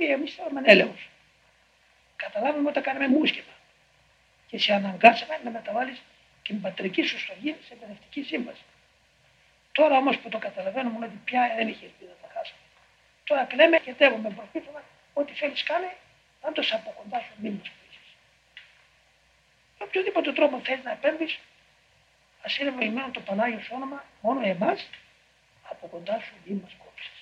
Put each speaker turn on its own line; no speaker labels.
κύριε, εμείς θέλουμε έλεγχο. Καταλάβαμε όταν κάναμε μουσκεμα και σε αναγκάσαμε να μεταβάλεις την πατρική σου στοργή σε παιδευτική σύμβαση. Τώρα όμως που το καταλαβαίνουμε ότι πια δεν είχε ελπίδα να χάσουμε. Τώρα κλαίμε και τεύουμε προφήτημα ό,τι θέλεις κάνει, πάντω από κοντά σου μην μα Με οποιοδήποτε τρόπο θέλει να επέμβεις, ας είναι βοημένο το Πανάγιο όνομα, μόνο εμάς από κοντά σου μην μα κόψει.